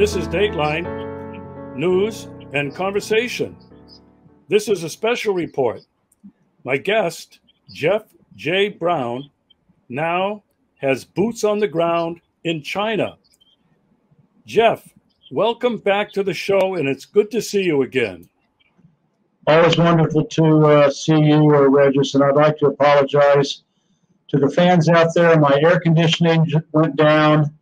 This is Dateline News and Conversation. This is a special report. My guest, Jeff J. Brown, now has boots on the ground in China. Jeff, welcome back to the show, and it's good to see you again. Always wonderful to uh, see you, uh, Regis, and I'd like to apologize to the fans out there. My air conditioning went down,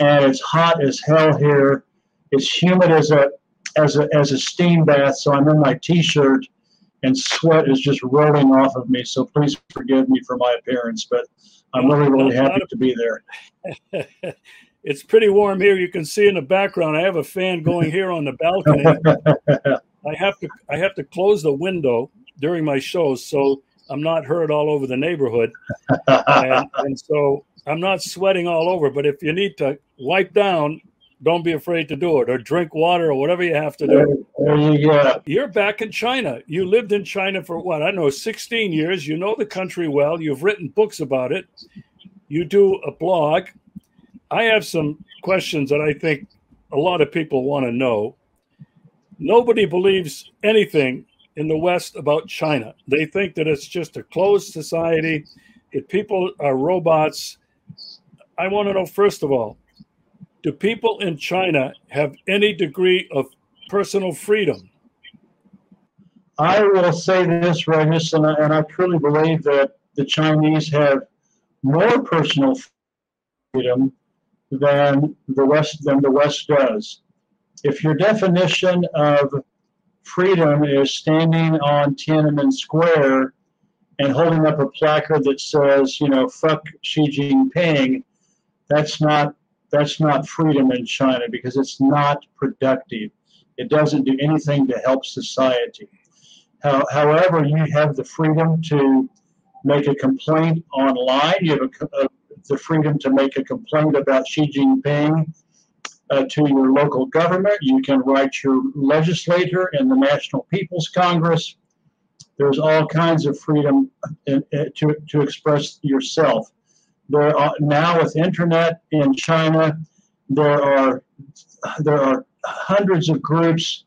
and it's hot as hell here. It's humid as a as a as a steam bath, so I'm in my t-shirt, and sweat is just rolling off of me. So please forgive me for my appearance, but I'm really really happy to be there. it's pretty warm here. You can see in the background. I have a fan going here on the balcony. I have to I have to close the window during my shows so I'm not heard all over the neighborhood, and, and so I'm not sweating all over. But if you need to wipe down, don't be afraid to do it, or drink water, or whatever you have to do. There you go. You're back in China. You lived in China for what I know, 16 years. You know the country well. You've written books about it. You do a blog. I have some questions that I think a lot of people want to know. Nobody believes anything in the West about China. They think that it's just a closed society, that people are robots. I want to know, first of all, do people in China have any degree of personal freedom? I will say this, Regis, and I, and I truly believe that the Chinese have more personal freedom than the West than the West does. If your definition of freedom is standing on Tiananmen Square and holding up a placard that says, you know, fuck Xi Jinping, that's not that's not freedom in China because it's not productive. It doesn't do anything to help society. How, however, you have the freedom to make a complaint online. You have a, a, uh, the freedom to make a complaint about Xi Jinping uh, to your local government. You can write your legislator in the National People's Congress. There's all kinds of freedom in, in, to, to express yourself. There are, now with internet in China, there are there are hundreds of groups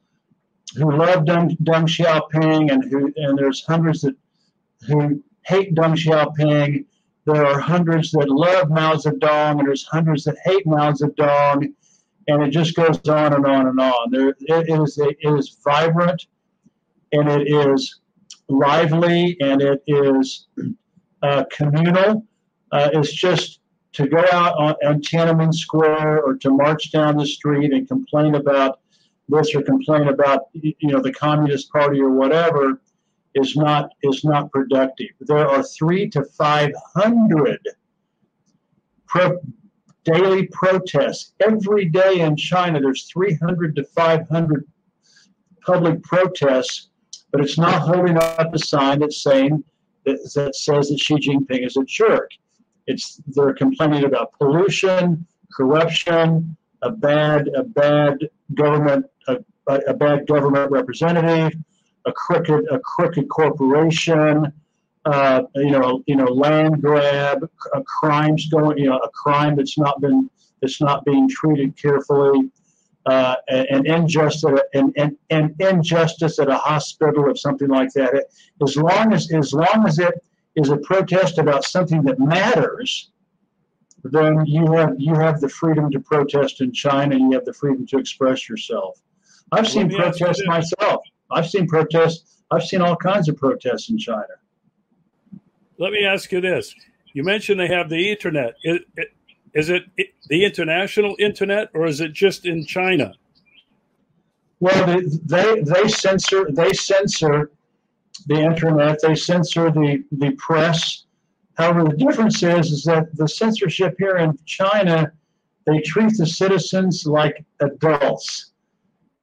who love Deng, Deng Xiaoping and who and there's hundreds that who hate Deng Xiaoping. There are hundreds that love Mao Zedong and there's hundreds that hate Mao Zedong and it just goes on and on and on. There, it is it is vibrant, and it is lively, and it is uh, communal. Uh, it's just to go out on, on Tiananmen Square or to march down the street and complain about this or complain about you know the Communist Party or whatever is not is not productive. There are three to five hundred pro- daily protests. Every day in China, there's 300 to 500 public protests, but it's not holding up a sign that's saying that, that says that Xi Jinping is a jerk. It's they're complaining about pollution, corruption, a bad a bad government a, a bad government representative, a crooked a crooked corporation, uh, you know, you know, land grab, uh, crimes going, you know, a crime that's not been that's not being treated carefully, uh, an injustice, an, an, an injustice at a hospital or something like that. As long as as long as it is a protest about something that matters, then you have you have the freedom to protest in China. You have the freedom to express yourself. I've seen protests myself. I've seen protests. I've seen all kinds of protests in China. Let me ask you this: You mentioned they have the internet. Is, is it the international internet, or is it just in China? Well, they, they they censor they censor the internet. They censor the the press. However, the difference is is that the censorship here in China, they treat the citizens like adults.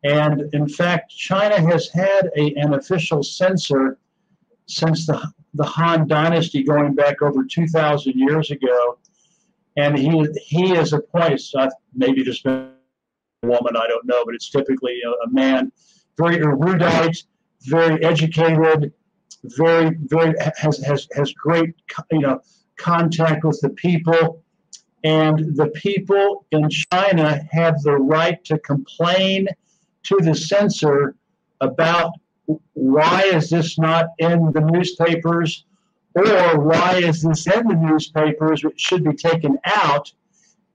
And in fact, China has had a, an official censor since the the Han Dynasty going back over 2,000 years ago. And he he is appointed, maybe just been a woman, I don't know, but it's typically a, a man, very erudite, very educated, very, very, has, has, has great, you know, contact with the people. And the people in China have the right to complain to the censor about why is this not in the newspapers or why is this in the newspapers it should be taken out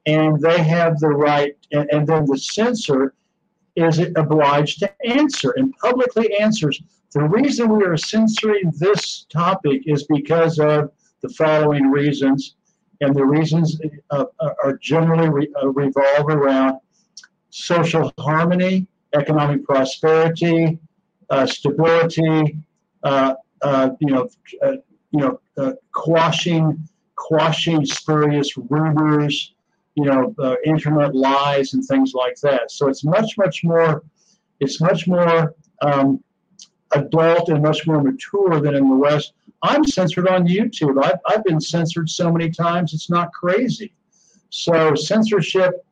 and they have the right and, and then the censor is obliged to answer? And publicly answers the reason we are censoring this topic is because of the following reasons and the reasons uh, are generally re- uh, revolve around social harmony economic prosperity uh, stability, uh, uh, you know, you know, quashing quashing spurious rumors, you know, internet lies and things like that. So it's much much more, it's much more um, adult and much more mature than in the West. I'm censored on YouTube. I've, I've been censored so many times, it's not crazy. So censorship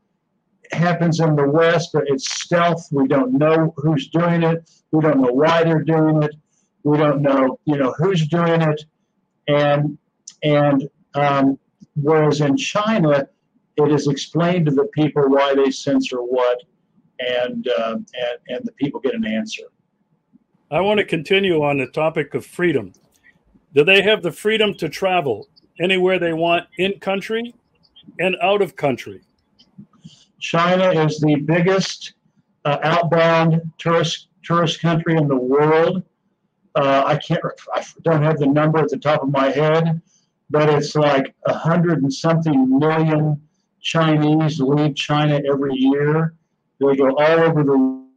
happens in the West, but it's stealth. We don't know who's doing it. We don't know why they're doing it. We don't know, you know, who's doing it. And and um, whereas in China, it is explained to the people why they censor what, and uh, and and the people get an answer. I want to continue on the topic of freedom. Do they have the freedom to travel anywhere they want in country and out of country? China is the biggest uh, outbound tourist tourist country in the world. Uh, I can't, I don't have the number at the top of my head, but it's like a hundred and something million Chinese leave China every year. They go all over the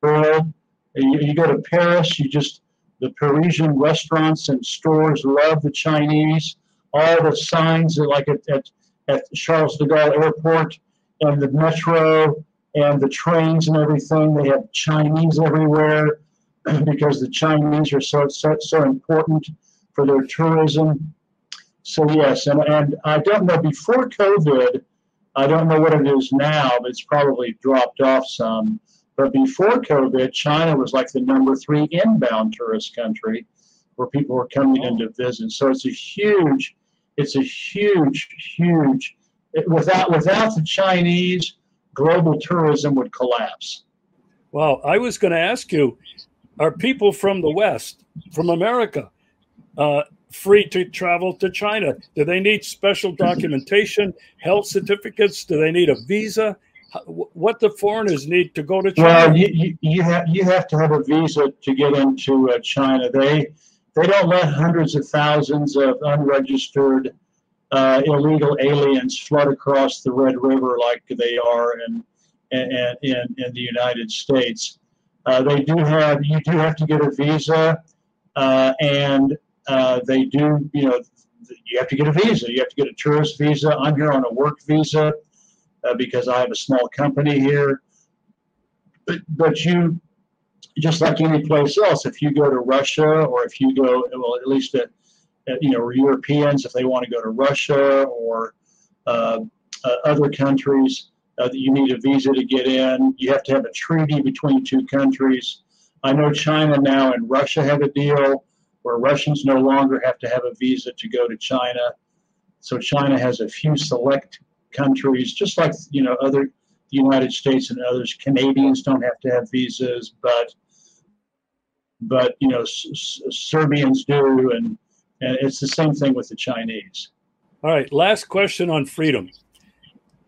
world. You, you go to Paris, you just the Parisian restaurants and stores love the Chinese. All the signs, like at, at, at Charles de Gaulle Airport, and the metro and the trains and everything. They have Chinese everywhere because the Chinese are so so, so important for their tourism. So yes, and, and I don't know before COVID, I don't know what it is now, but it's probably dropped off some. But before COVID, China was like the number three inbound tourist country where people were coming in to visit. So it's a huge, it's a huge, huge without without the Chinese, global tourism would collapse. Well, I was going to ask you: Are people from the West, from America, uh, free to travel to China? Do they need special documentation, health certificates? Do they need a visa? What do foreigners need to go to China? Well, you, you, you have you have to have a visa to get into uh, China. They they don't let hundreds of thousands of unregistered uh, illegal aliens flood across the Red River like they are in in, in, in the United States. Uh, they do have you do have to get a visa, uh, and uh, they do you know you have to get a visa. You have to get a tourist visa. I'm here on a work visa uh, because I have a small company here. But, but you just like any place else, if you go to Russia or if you go, well, at least you know, Europeans if they want to go to Russia or uh, uh, other countries. Uh, you need a visa to get in. You have to have a treaty between two countries. I know China now and Russia have a deal where Russians no longer have to have a visa to go to China. So China has a few select countries, just like you know other the United States and others. Canadians don't have to have visas, but but you know Serbians do, and and it's the same thing with the Chinese. All right, last question on freedom.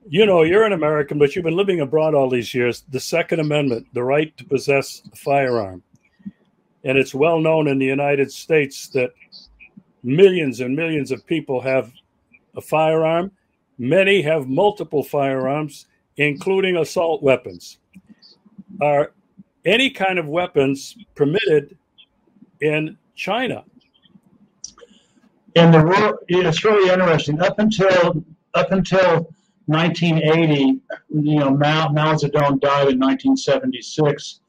You know, you're an American, but you've been living abroad all these years. The Second Amendment, the right to possess a firearm. And it's well known in the United States that millions and millions of people have a firearm. Many have multiple firearms, including assault weapons. Are any kind of weapons permitted in China? And the world, it's really interesting. Up until up until 1980, you know, Mao, Mao Zedong died in 1976.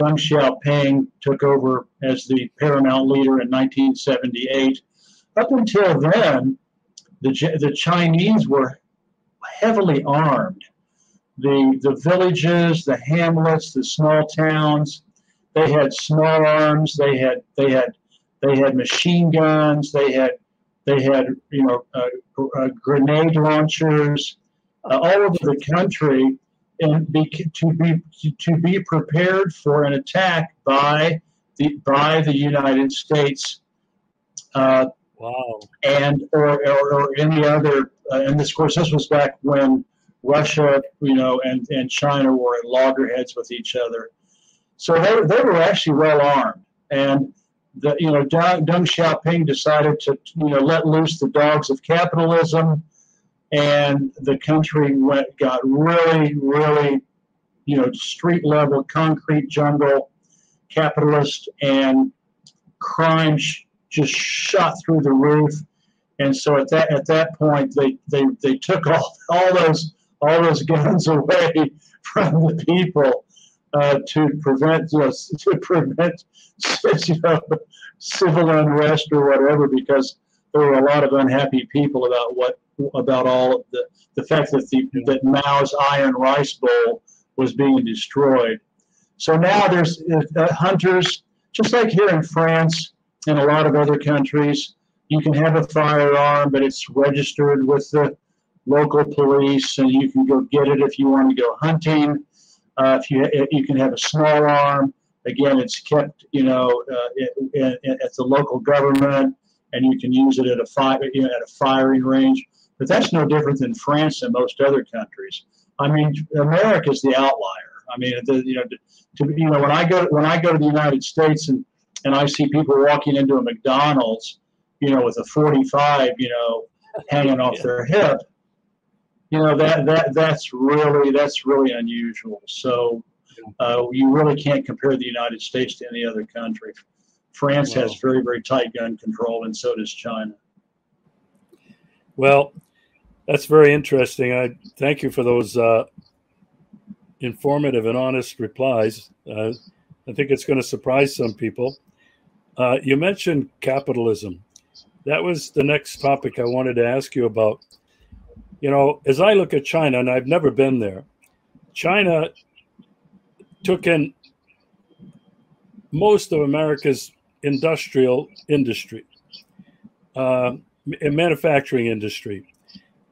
Deng Xiaoping took over as the paramount leader in 1978. Up until then, the, the Chinese were heavily armed. The, the villages, the hamlets, the small towns, they had small arms, they had, they had they had machine guns. They had They had, you know, uh, uh, grenade launchers uh, all over the country, and be, to be to be prepared for an attack by the by the United States. Uh, wow. And or, or, or any other, uh, and this, of course, this was back when Russia, you know, and, and China were at loggerheads with each other. So they, they were actually well armed. And the, you know, Deng, Deng Xiaoping decided to, you know, let loose the dogs of capitalism, and the country went got really, really, you know, street level concrete jungle, capitalist, and crime sh- just shot through the roof. And so at that at that point, they they, they took all, all those all those guns away from the people uh, to prevent you know, to prevent you know, civil unrest or whatever because there were a lot of unhappy people about what about all the the fact that the that Mao's iron rice bowl was being destroyed. So now there's uh, hunters, just like here in France and a lot of other countries. You can have a firearm, but it's registered with the local police, and you can go get it if you want to go hunting. Uh, if you you can have a small arm, again, it's kept you know uh, at the local government, and you can use it at a fire you know, at a firing range. But that's no different than France and most other countries. I mean, America is the outlier. I mean, the, you know, to, you know, when I go when I go to the United States and and I see people walking into a McDonald's, you know, with a 45, you know, hanging off their hip, you know that that that's really that's really unusual. So uh, you really can't compare the United States to any other country. France has very very tight gun control, and so does China. Well, that's very interesting. I thank you for those uh, informative and honest replies. Uh, I think it's going to surprise some people. Uh, you mentioned capitalism. That was the next topic I wanted to ask you about you know, as I look at China, and I've never been there, China took in most of America's industrial industry, uh, manufacturing industry.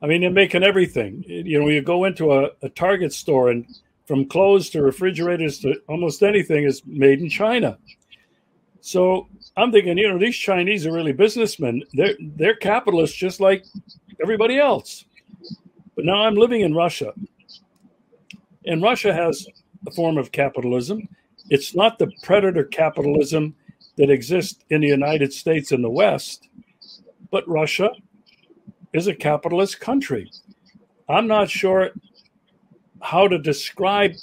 I mean, they're making everything. You know, you go into a, a Target store and from clothes to refrigerators to almost anything is made in China. So I'm thinking, you know, these Chinese are really businessmen. They're they're capitalists just like everybody else. But now I'm living in Russia. And Russia has a form of capitalism. It's not the predator capitalism that exists in the United States and the West, but Russia is a capitalist country. I'm not sure how to describe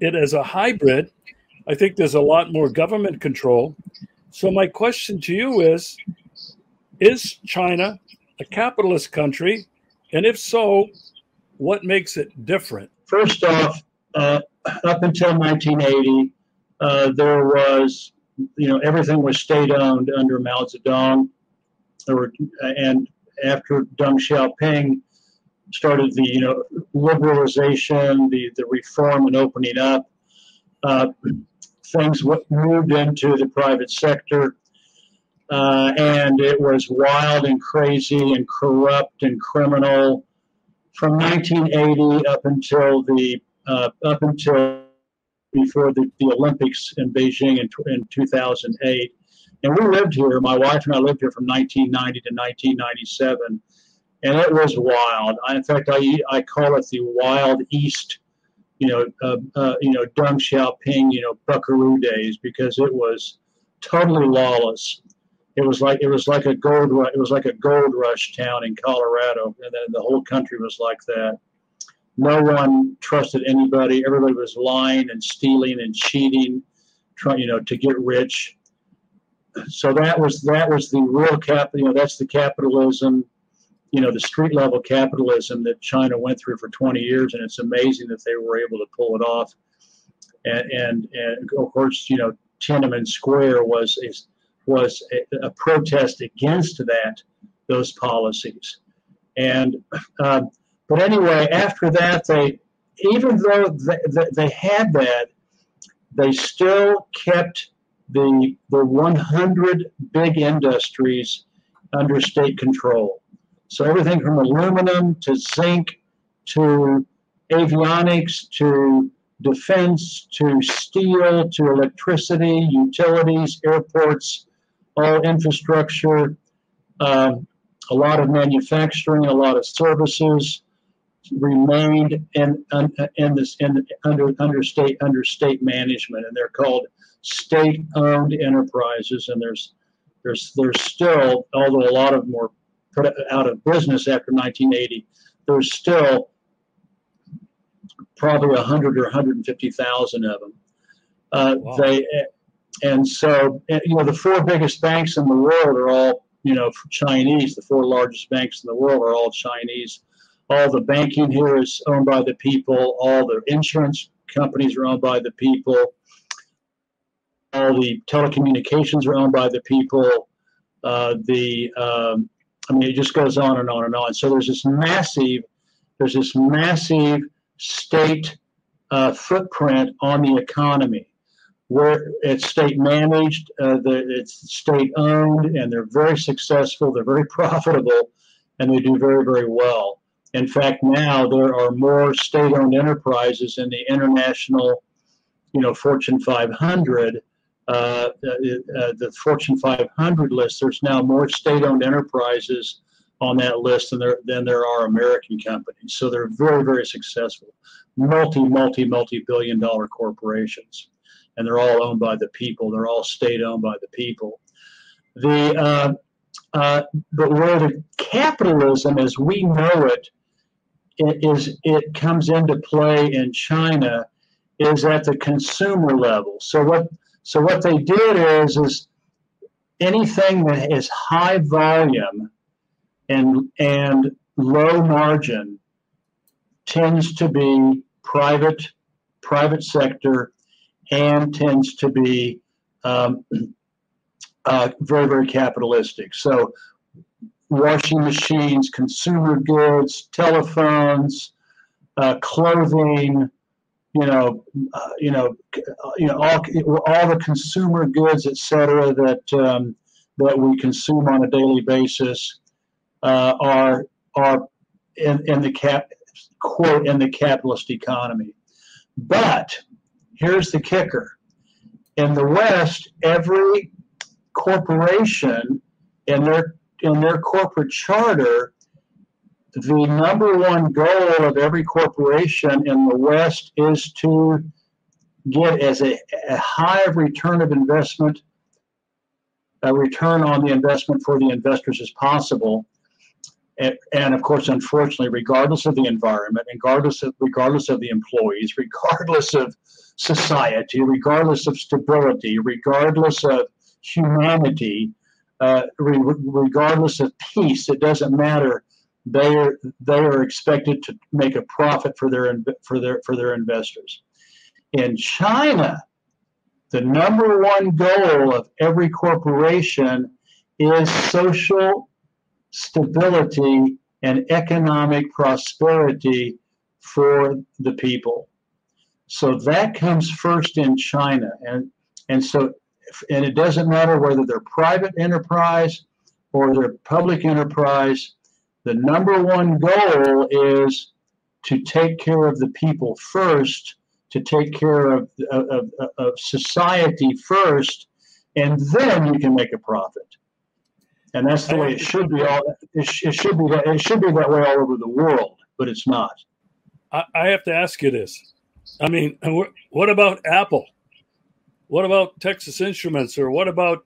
it as a hybrid. I think there's a lot more government control. So, my question to you is Is China a capitalist country? And if so, what makes it different? First off, uh, up until 1980, uh, there was, you know, everything was state owned under Mao Zedong. There were, and after Deng Xiaoping started the, you know, liberalization, the, the reform and opening up, uh, things moved into the private sector. Uh, and it was wild and crazy and corrupt and criminal from 1980 up until the uh, up until before the, the Olympics in Beijing in, in 2008. And we lived here, my wife and I lived here from 1990 to 1997. And it was wild. I, in fact, I, I call it the Wild East, you know, uh, uh, you know, Deng Xiaoping, you know, Buckaroo days, because it was totally lawless it was like it was like a gold it was like a gold rush town in Colorado, and then the whole country was like that. No one trusted anybody. Everybody was lying and stealing and cheating, trying you know to get rich. So that was that was the real cap. You know that's the capitalism. You know the street level capitalism that China went through for 20 years, and it's amazing that they were able to pull it off. And and, and of course, you know Tiananmen Square was was a, a protest against that those policies. And um, but anyway, after that, they even though they, they had that, they still kept the the 100 big industries under state control. So everything from aluminum to zinc to avionics to defense to steel to electricity, utilities, airports, all infrastructure, um, a lot of manufacturing, a lot of services remained in, in this in under under state under state management, and they're called state-owned enterprises. And there's there's there's still, although a lot of them were put out of business after 1980, there's still probably 100 or 150,000 of them. Uh, wow. They and so you know the four biggest banks in the world are all you know Chinese. The four largest banks in the world are all Chinese. All the banking here is owned by the people. All the insurance companies are owned by the people. All the telecommunications are owned by the people. Uh, the um, I mean, it just goes on and on and on. So there's this massive, there's this massive state uh, footprint on the economy where it's state managed, uh, the, it's state owned, and they're very successful, they're very profitable, and they do very, very well. In fact, now there are more state owned enterprises in the international, you know, Fortune 500. Uh, uh, uh, the Fortune 500 list, there's now more state owned enterprises on that list than there than there are American companies. So they're very very successful, multi multi multi billion dollar corporations, and they're all owned by the people. They're all state owned by the people. The uh, uh, but where the capitalism as we know it, it is it comes into play in China is at the consumer level. So what so what they did is is anything that is high volume and and low margin tends to be private private sector and tends to be um, uh, very very capitalistic so washing machines consumer goods telephones uh, clothing you know uh, you know uh, you know all, all the consumer goods etc that um, that we consume on a daily basis uh, are are in, in the cap quote in the capitalist economy. But here's the kicker: in the West, every corporation in their in their corporate charter, the number one goal of every corporation in the West is to get as a, a high return of investment, a return on the investment for the investors as possible. And, and, of course, unfortunately, regardless of the environment, regardless of regardless of the employees, regardless of society, regardless of stability, regardless of humanity, uh, re- regardless of peace, it doesn't matter. They are they are expected to make a profit for their for their for their investors. In China, the number one goal of every corporation is social stability and economic prosperity for the people. So that comes first in China. And, and so, and it doesn't matter whether they're private enterprise or they're public enterprise, the number one goal is to take care of the people first, to take care of, of, of society first, and then you can make a profit and that's the way it should be. All it, should be that it should be that way all over the world, but it's not. I, I have to ask you this. I mean, what about Apple? What about Texas Instruments, or what about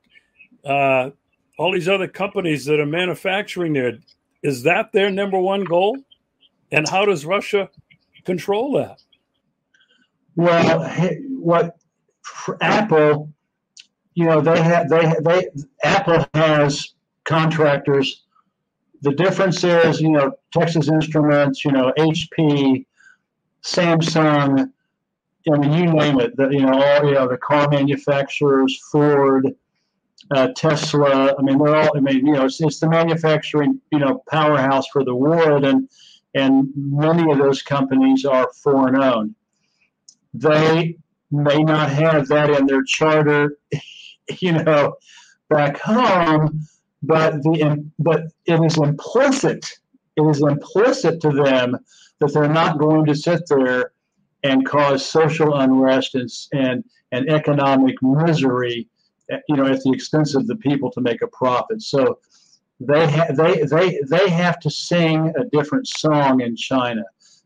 uh, all these other companies that are manufacturing there? Is that their number one goal? And how does Russia control that? Well, what Apple, you know, they have they they Apple has contractors. The difference is, you know, Texas Instruments, you know, HP, Samsung, I mean, you name it. The, you know, all you know, the car manufacturers, Ford, uh, Tesla. I mean, they're all. I mean, you know, it's, it's the manufacturing, you know, powerhouse for the world, and and many of those companies are foreign owned. They may not have that in their charter, you know, back home, but the but it is implicit. It is implicit to them that they're not going to sit there and cause social unrest and and, and economic misery, eh, you know, at the expense of the people to make a profit. So they ha- they they they have to sing a different song in China.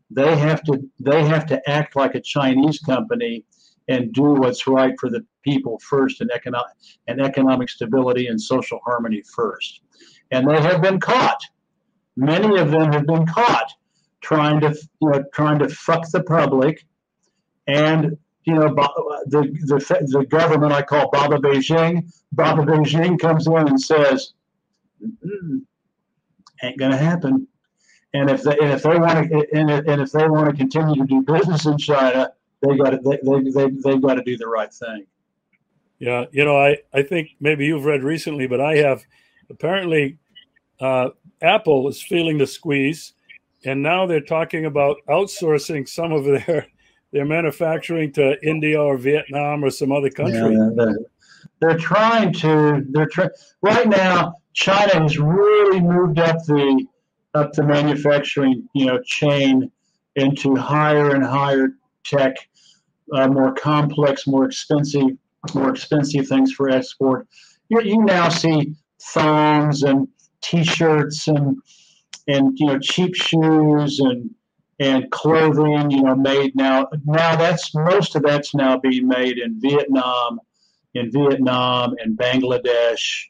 They have to they have to act like a Chinese company and do what's right for the people first and economic and economic stability and social harmony first. And they have been caught. Many of them have been caught trying to you know trying to fuck the public and you know the the, the government I call Baba Beijing. Baba Beijing comes in and says, "Ain't gonna happen." And if they and if they want to and, and if they want to continue to do business in China, they got they, they, they, they've got to do the right thing. Yeah, you know, I I think maybe you've read recently, but I have. Apparently, uh, Apple is feeling the squeeze, and now they're talking about outsourcing some of their their manufacturing to India or Vietnam or some other country. Yeah, they're, they're trying to. They're trying right now. China has really moved up the up the manufacturing you know chain into higher and higher tech, uh, more complex, more expensive, more expensive things for export. You, you now see thongs and T-shirts and and you know cheap shoes and and clothing you know made now now that's most of that's now being made in Vietnam in Vietnam and Bangladesh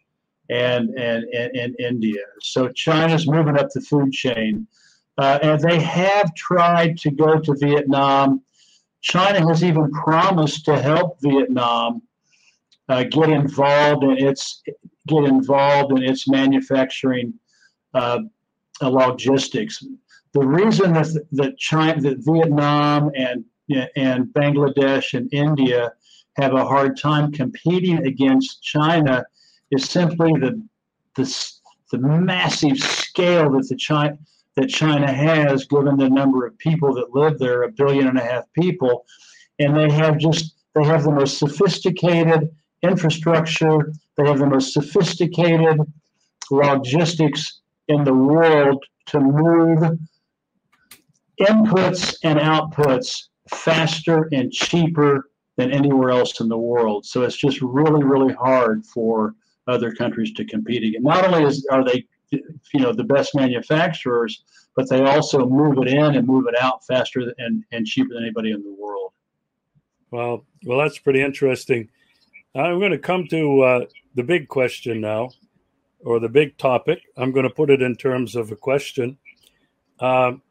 and and, and India. So China's moving up the food chain. Uh, and they have tried to go to Vietnam. China has even promised to help Vietnam uh, get involved in its get involved in its manufacturing uh, logistics. The reason that that China, that Vietnam and and Bangladesh and India have a hard time competing against China is simply the the, the massive scale that the China that China has, given the number of people that live there, a billion and a half people, and they have just they have the most sophisticated infrastructure, they have the most sophisticated logistics in the world to move inputs and outputs faster and cheaper than anywhere else in the world. So it's just really, really hard for other countries to compete again. Not only is, are they you know the best manufacturers, but they also move it in and move it out faster and, and cheaper than anybody in the world. Well, well, that's pretty interesting. I'm going to come to uh, the big question now, or the big topic. I'm going to put it in terms of a question. Um,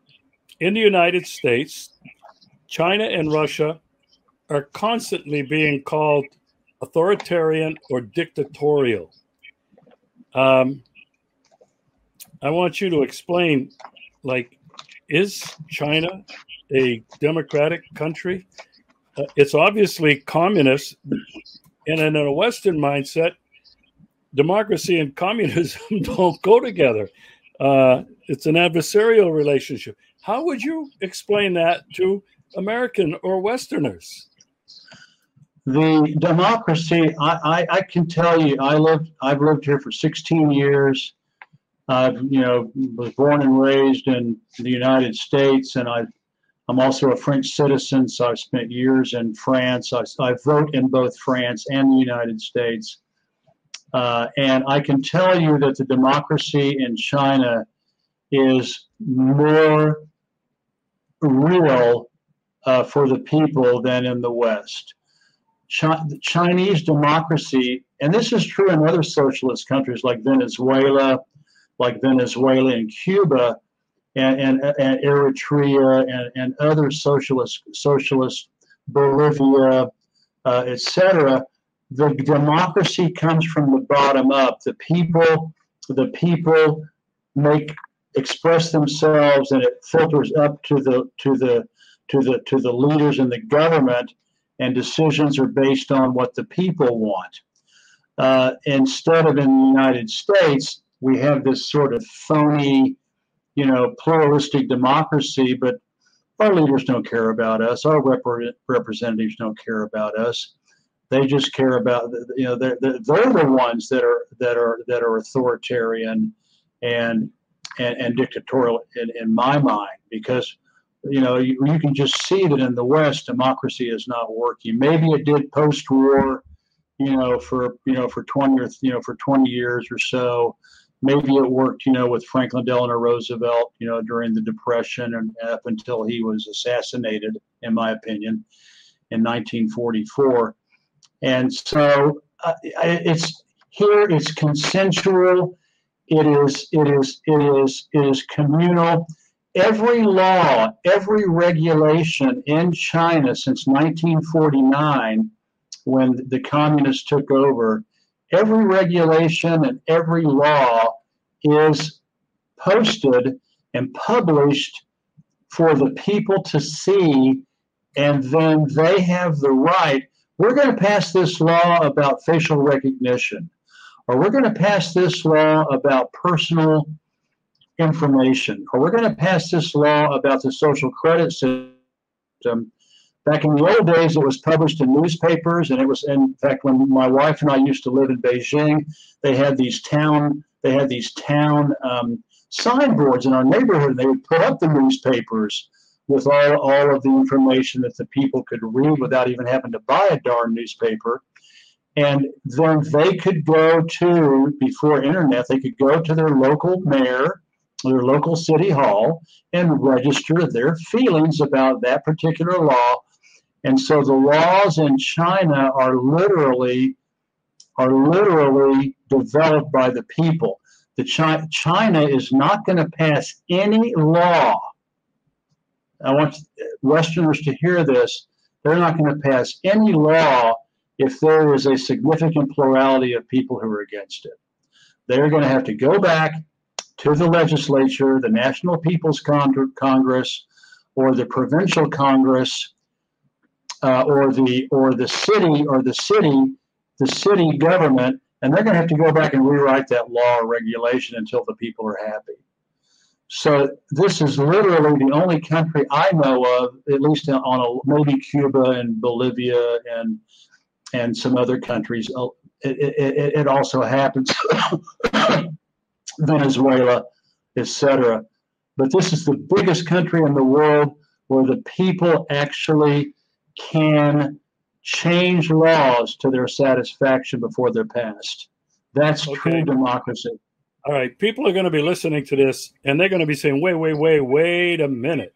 in the United States, China and Russia are constantly being called authoritarian or dictatorial. Um, I want you to explain like, is China a democratic country? Uh, it's obviously communist. And in a Western mindset, democracy and communism don't go together. Uh, it's an adversarial relationship. How would you explain that to American or Westerners? The democracy, I, I, I can tell you, I lived, I've lived here for 16 years. I've, you know, was born and raised in the United States, and I, I'm also a French citizen, so I've spent years in France. I, I vote in both France and the United States. Uh, and I can tell you that the democracy in China is more real uh, for the people than in the West. Ch- Chinese democracy, and this is true in other socialist countries like Venezuela, like Venezuela and Cuba and, and, and Eritrea and, and other socialist, socialist Bolivia, uh, etc., the democracy comes from the bottom up. The people, the people make express themselves, and it filters up to the to the to the to the leaders in the government, and decisions are based on what the people want. Uh, instead of in the United States, we have this sort of phony, you know, pluralistic democracy, but our leaders don't care about us. Our rep- representatives don't care about us. They just care about you know they're, they're the ones that are that are that are authoritarian and and, and dictatorial in, in my mind because you know you, you can just see that in the West democracy is not working. Maybe it did post-war, you know, for you know for 20 or you know for 20 years or so. Maybe it worked, you know, with Franklin Delano Roosevelt, you know, during the Depression and up until he was assassinated, in my opinion, in 1944. And so uh, it's here. It's consensual. It is. It is. It is. It is communal. Every law, every regulation in China since 1949, when the communists took over, every regulation and every law is posted and published for the people to see, and then they have the right. We're going to pass this law about facial recognition, or we're going to pass this law about personal information, or we're going to pass this law about the social credit system Back in the old days, it was published in newspapers, and it was, in fact, when my wife and I used to live in Beijing, they had these town, they had these town um, signboards in our neighborhood. And they would put up the newspapers with all, all of the information that the people could read without even having to buy a darn newspaper. And then they could go to, before internet, they could go to their local mayor, their local city hall, and register their feelings about that particular law and so the laws in China are literally are literally developed by the people. The China, China is not going to pass any law. I want Westerners to hear this. They're not going to pass any law if there is a significant plurality of people who are against it. They're going to have to go back to the legislature, the National People's Con Congress, or the provincial Congress uh, or the or the city or the city the city government, and they're going to have to go back and rewrite that law or regulation until the people are happy. So this is literally the only country I know of, at least on a, maybe Cuba and Bolivia and and some other countries. Uh, it, it, it also happens Venezuela, etc. But this is the biggest country in the world where the people actually can change laws to their satisfaction before they're passed. That's okay. true democracy. All right, people are going to be listening to this and they're going to be saying, wait, wait, wait, wait a minute.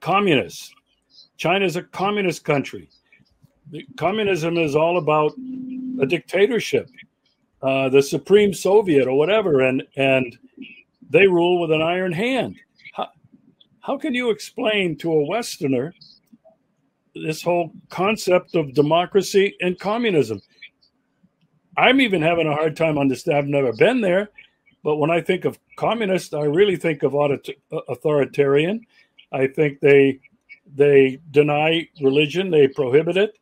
Communists. China is a communist country. Communism is all about a dictatorship, uh, the Supreme Soviet or whatever, and and they rule with an iron hand. How, how can you explain to a Westerner this whole concept of democracy and communism. I'm even having a hard time understanding. I've never been there, but when I think of communist, I really think of authoritarian. I think they they deny religion, they prohibit it,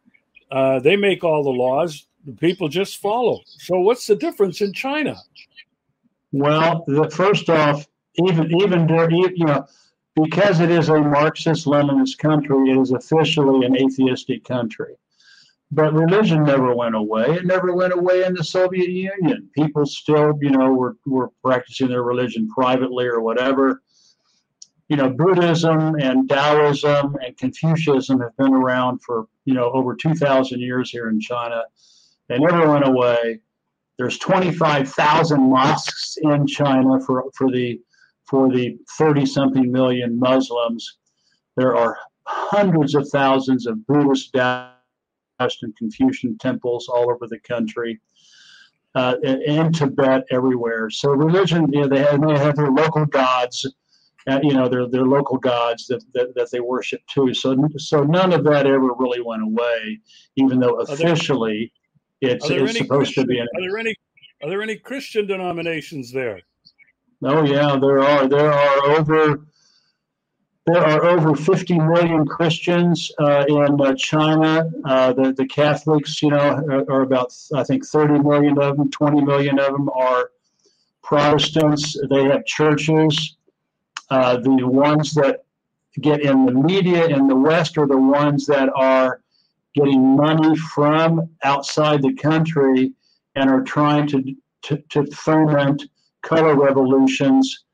uh, they make all the laws. The people just follow. So, what's the difference in China? Well, the, first off, even even you know because it is a Marxist Leninist country, it is officially an atheistic country. But religion never went away. It never went away in the Soviet Union. People still, you know, were, were practicing their religion privately or whatever. You know, Buddhism and Taoism and Confucianism have been around for, you know, over 2,000 years here in China. They never went away. There's 25,000 mosques in China for, for the for the 30 something million Muslims. There are hundreds of thousands of Buddhist, Taoist, and Confucian temples all over the country. Uh, in Tibet, everywhere. So religion, you know, they have, they have their local gods, uh, you know, their their local gods that, that, that they worship too. So so none of that ever really went away, even though officially there, it's, it's supposed Christian, to be. An, are there any are there any Christian denominations there? Oh yeah, there are. There are over there are over 50 million Christians uh, in uh, China. Uh, the the Catholics, you know, are, are, about I think 30 million of them. 20 million of them are Protestants. They have churches. Uh, the ones that get in the media in the West are the ones that are getting money from outside the country and are trying to to, to foment color revolutions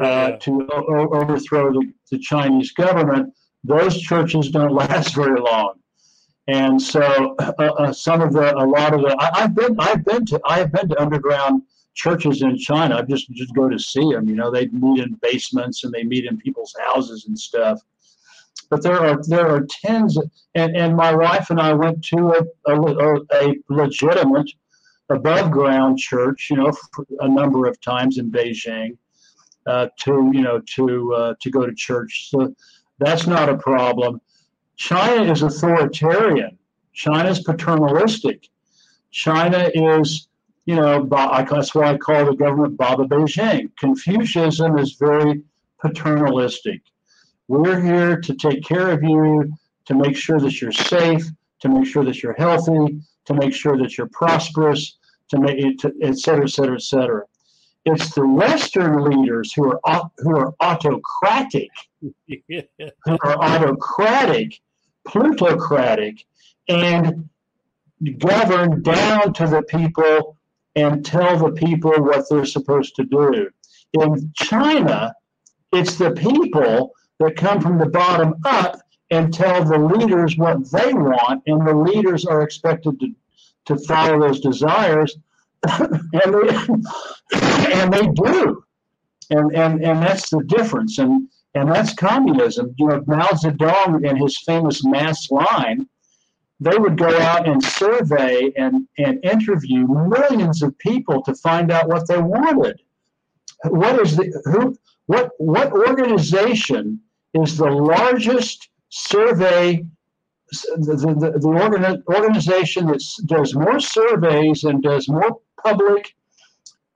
uh, yeah. to o- overthrow the, the Chinese government. Those churches don't last very long. And so, uh, uh, some of the, a lot of the, I, have been, I've been to, I have been to underground churches in China. I just just go to see them. You know, they meet in basements and they meet in people's houses and stuff. But there are there are tens, of, and and my wife and I went to a a, a legitimate above ground church. You know, a number of times in Beijing. Uh, to you know to uh, to go to church. So that's not a problem. China is authoritarian. China is paternalistic. China is, you know, that's why I call the government Baba Beijing. Confucianism is very paternalistic. We're here to take care of you, to make sure that you're safe, to make sure that you're healthy, to make sure that you're prosperous, to make it, et cetera, et cetera, et cetera. It's the Western leaders who are who are autocratic, who are autocratic plutocratic and govern down to the people and tell the people what they're supposed to do. In China, it's the people that come from the bottom up and tell the leaders what they want, and the leaders are expected to, to follow those desires, and they, and they do. And, and, and that's the difference. And and that's communism. You know, Mao Zedong and his famous mass line, they would go out and survey and, and interview millions of people to find out what they wanted. What is the who what what organization is the largest survey the, the, the organi- organization that does more surveys and does more public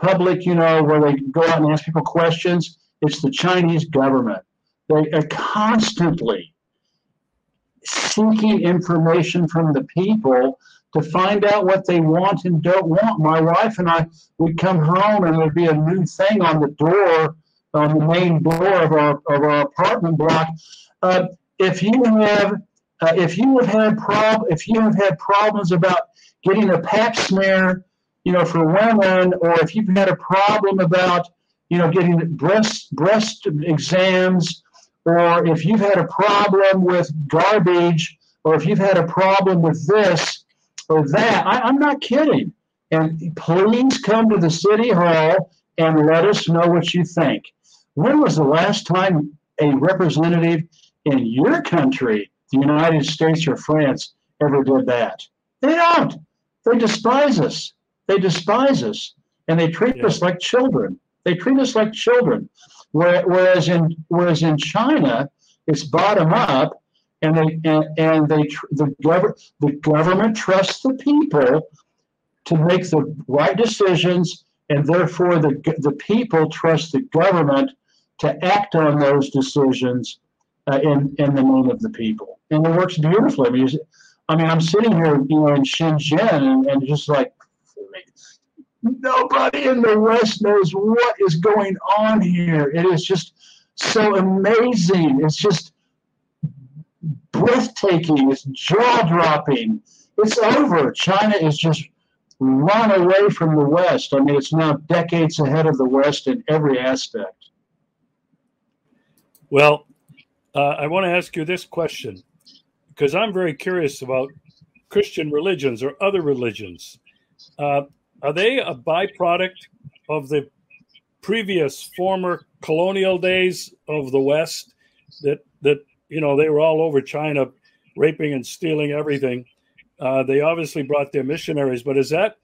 public you know where they go out and ask people questions it's the Chinese government. They are constantly seeking information from the people to find out what they want and don't want. My wife and I would come home and there'd be a new thing on the door, on the main door of our of our apartment block. Uh, if you have uh, if you have had prob if you have had problems about getting a pap smear, you know, for women, or if you've had a problem about you know, getting breast breast exams, or if you've had a problem with garbage, or if you've had a problem with this or that, I, I'm not kidding. And please come to the city hall and let us know what you think. When was the last time a representative in your country, the United States or France, ever did that? They don't. They despise us. They despise us. And they treat yeah. us like children. They treat us like children. Whereas in whereas in China, it's bottom up, and they and, and they the government the government trusts the people to make the right decisions, and therefore the the people trust the government to act on those decisions uh, in in the name of the people, and it works beautifully. I mean, I mean, I'm sitting here, you know, in Shenzhen, and, and just like Nobody in the West knows what is going on here. It is just so amazing. It's just breathtaking. It's jaw dropping. It's over. China is just run away from the West. I mean, it's now decades ahead of the West in every aspect. Well, uh, I want to ask you this question because I'm very curious about Christian religions or other religions. Uh, are they a byproduct of the previous former colonial days of the West that that you know they were all over China raping and stealing everything. Uh, they obviously brought their missionaries, but is that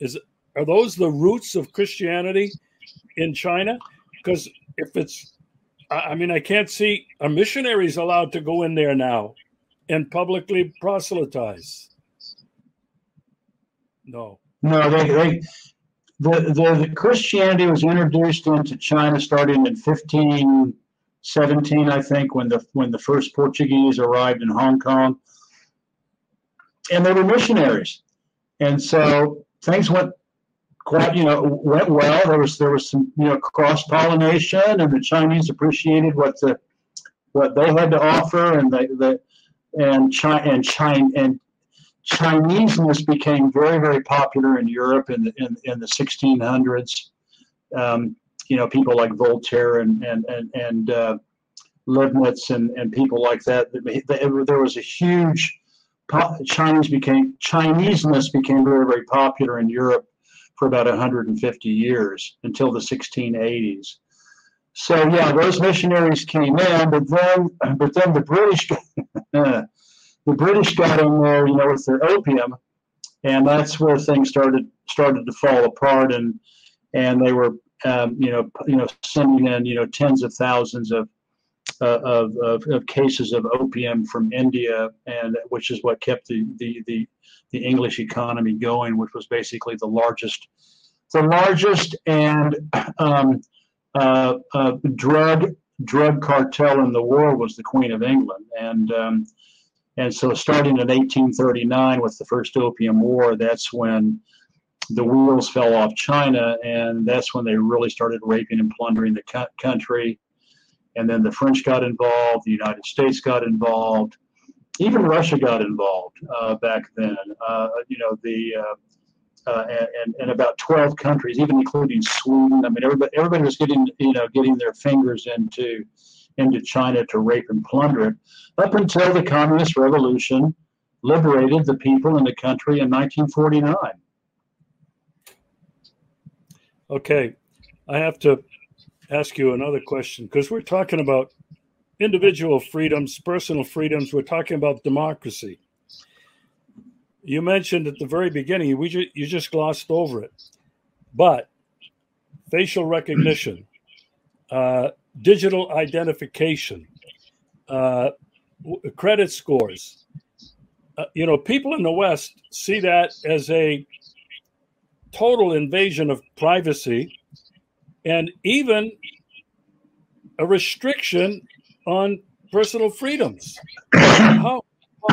is are those the roots of Christianity in China? Because if it's, I mean, I can't see a missionaries allowed to go in there now and publicly proselytize. No. No, they, they the, the, the Christianity was introduced into China starting in 1517, I think, when the when the first Portuguese arrived in Hong Kong, and they were missionaries, and so things went quite you know went well. There was there was some you know cross pollination, and the Chinese appreciated what the what they had to offer, and the, the and China and China and Chineseness became very, very popular in Europe in the, in, in the 1600s. Um, you know, people like Voltaire and and and, and uh, Leibniz and, and people like that. There was a huge Chinese became Chineseness became very very popular in Europe for about 150 years until the 1680s. So yeah, those missionaries came in, but then but then the British the British got in there, you know, with their opium, and that's where things started started to fall apart, and and they were um, you know you know sending in you know tens of thousands of uh, of, of, of, cases of opium from India, and which is what kept the, the, the, the, English economy going, which was basically the largest, the largest and um, uh, uh, drug drug cartel in the world was the Queen of England, and um, and so starting in 1839 with the first Opium War, that's when the wheels fell off China, and that's when they really started raping and plundering the country and then the French got involved, the United States got involved, even Russia got involved uh, back then. Uh, you know, the uh, uh and, and about 12 countries, even including Sweden. I mean, everybody, everybody was getting, you know, getting their fingers into into China to rape and plunder it, up until the Communist Revolution liberated the people in the country in 1949. Okay, I have to ask you another question because we're talking about individual freedoms, personal freedoms. We're talking about democracy. You mentioned at the very beginning, we ju- you just glossed over it, but facial recognition, uh, digital identification, uh, credit scores. Uh, you know, people in the West see that as a total invasion of privacy and even a restriction on personal freedoms. how,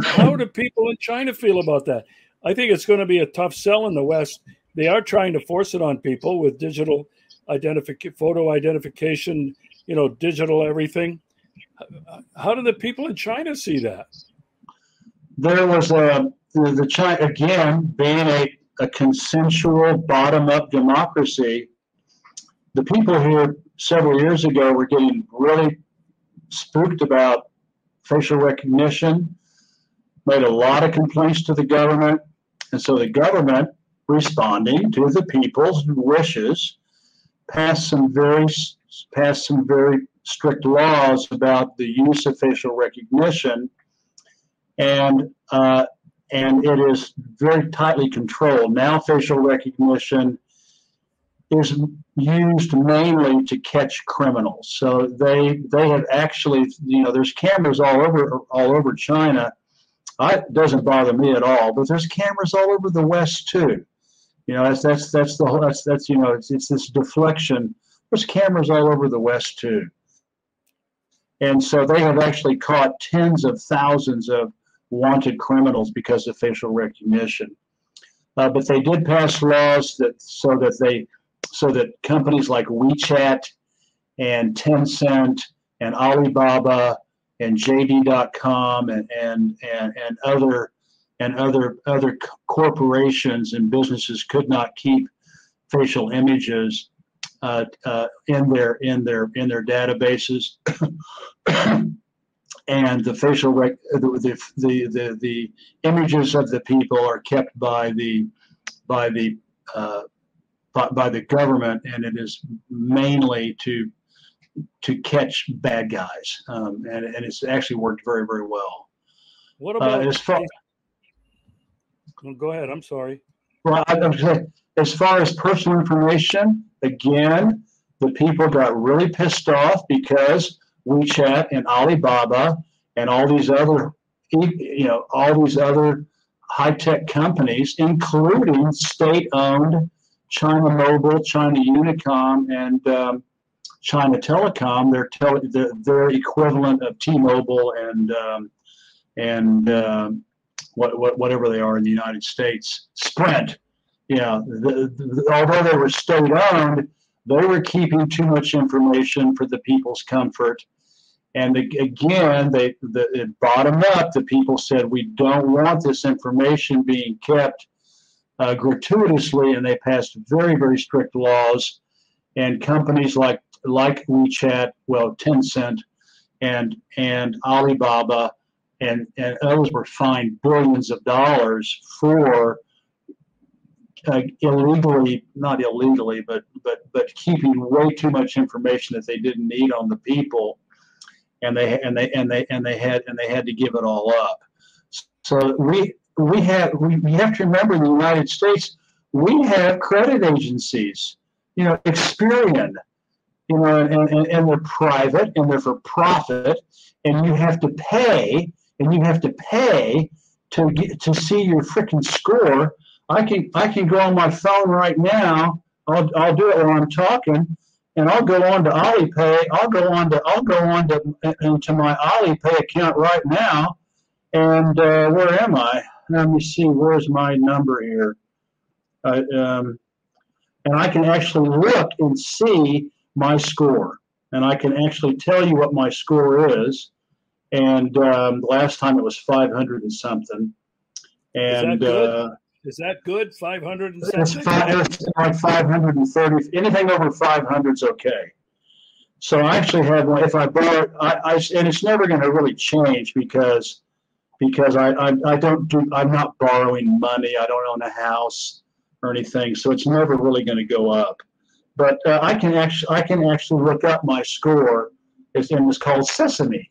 how do people in China feel about that? I think it's going to be a tough sell in the West. They are trying to force it on people with digital identification, photo identification, you know, digital everything. How do the people in China see that? There was a the, the China again being a, a consensual bottom up democracy the people here several years ago were getting really spooked about facial recognition, made a lot of complaints to the government. And so the government, responding to the people's wishes, passed some very passed some very strict laws about the use of facial recognition, and uh, and it is very tightly controlled now. Facial recognition is used mainly to catch criminals. So they they have actually, you know, there's cameras all over all over China. I, it doesn't bother me at all, but there's cameras all over the West too. You know, that's that's that's the whole that's that's you know it's it's this deflection. There's cameras all over the West too. And so they have actually caught tens of thousands of wanted criminals because of facial recognition. Uh, but they did pass laws that so that they so that companies like WeChat and Tencent and Alibaba and JD.com and and and, and other and other other corporations and businesses could not keep facial images uh, uh, in their in their in their databases. and the facial rec- the, the, the the images of the people are kept by the by the uh, by, by the government, and it is mainly to to catch bad guys, um, and, and it's actually worked very very well. What uh, about uh, as far? go ahead. I'm sorry. Well, as far as personal information, again, the people got really pissed off because WeChat and Alibaba and all these other, you know, all these other high tech companies, including state owned China Mobile, China Unicom, and um, China Telecom. They're, tele- they're equivalent of T-Mobile and um, and uh, what, what, whatever they are in the United States. Sprint. Yeah, the, the, although they were state owned, they were keeping too much information for the people's comfort. And again, they the, it bottomed up. The people said we don't want this information being kept uh, gratuitously, and they passed very very strict laws. And companies like like WeChat, well, Tencent, and and Alibaba, and and others were fined billions of dollars for uh, illegally, not illegally, but but but keeping way too much information that they didn't need on the people, and they and they and they and they had and they had to give it all up. So we we have we, we have to remember in the United States we have credit agencies, you know, Experian, you know, and, and, and they're private and they're for profit, and you have to pay and you have to pay to get to see your freaking score I can I can go on my phone right now. I'll I'll do it while I'm talking, and I'll go on to Alipay. I'll go on to I'll go on to into my Alipay account right now. And uh, where am I? Let me see. Where's my number here? Uh, um, and I can actually look and see my score, and I can actually tell you what my score is. And um, last time it was 500 and something. And uh, is that good? 500 and it's, like 530. Anything over 500 is okay. So I actually have one. If I borrow, I, I and it's never going to really change because because I, I, I don't do I'm not borrowing money. I don't own a house or anything, so it's never really going to go up. But uh, I can actually I can actually look up my score. It's and it's called Sesame,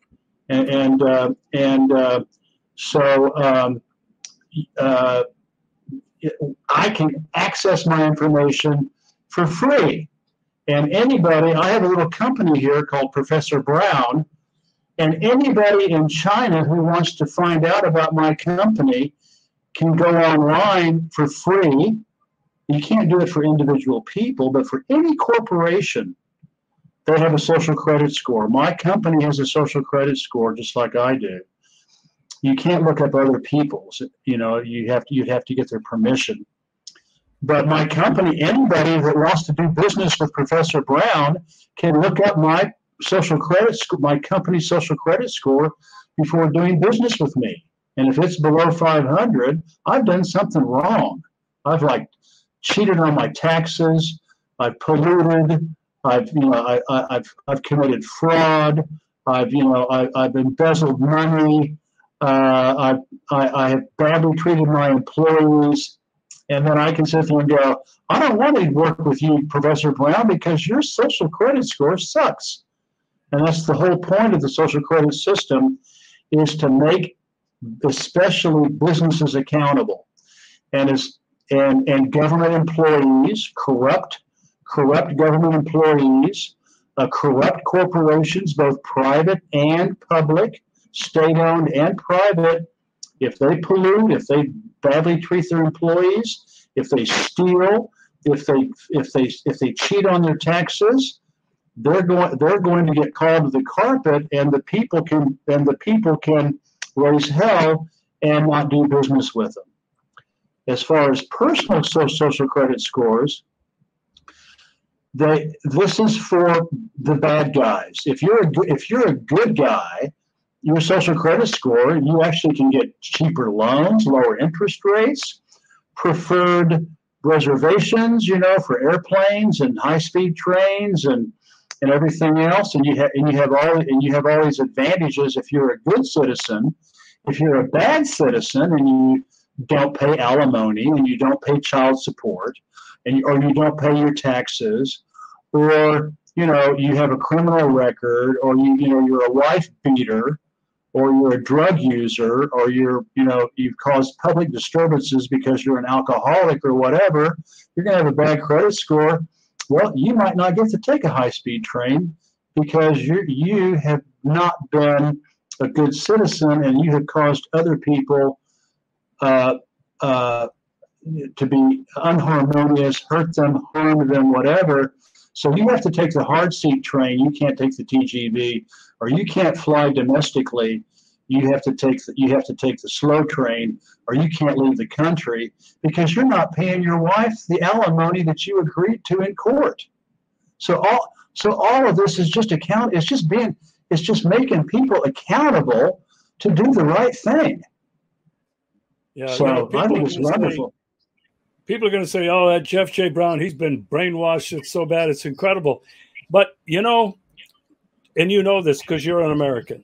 and and uh, and uh, so um, uh, I can access my information for free. And anybody, I have a little company here called Professor Brown, and anybody in China who wants to find out about my company can go online for free. You can't do it for individual people, but for any corporation, they have a social credit score. My company has a social credit score just like I do you can't look up other people's. You know, you have to, you'd have to get their permission. But my company, anybody that wants to do business with Professor Brown can look up my social credit score, my company's social credit score before doing business with me. And if it's below 500, I've done something wrong. I've like cheated on my taxes. I've polluted. I've you know I, have I've committed fraud. I've you know I, I've embezzled money. Uh, I, I, I, have badly treated my employees. And then I can sit there and go, I don't want to work with you, Professor Brown, because your social credit score sucks. And that's the whole point of the social credit system is to make especially businesses accountable. And as and, and government employees, corrupt, corrupt government employees, uh, corrupt corporations, both private and public, state owned and private, if they pollute, if they badly treat their employees, if they steal, if they if they if they cheat on their taxes, they're going they're going to get called to the carpet, and the people can and the people can raise hell and not do business with them. As far as personal social credit scores, they this is for the bad guys. If you're a if you're a good guy your social credit score, you actually can get cheaper loans, lower interest rates, preferred reservations, you know, for airplanes and high-speed trains and and everything else. And you have and you have all and you have all these advantages if you're a good citizen. If you're a bad citizen and you don't pay alimony and you don't pay child support and or you don't pay your taxes or you know you have a criminal record or you you know you're a wife beater or you're a drug user or you're you know you've caused public disturbances because you're an alcoholic or whatever you're going to have a bad credit score well you might not get to take a high speed train because you you have not been a good citizen and you have caused other people uh, uh, to be unharmonious, hurt them, harm them, whatever. So you have to take the hard seat train. You can't take the TGV, or you can't fly domestically. You have to take the, you have to take the slow train, or you can't leave the country because you're not paying your wife the alimony that you agreed to in court. So all so all of this is just account. It's just being It's just making people accountable to do the right thing. Yeah, so you know, I think it's are say- wonderful. people are going to say, "Oh, that Jeff J. Brown, he's been brainwashed. It's so bad, it's incredible." But you know, and you know this because you're an American,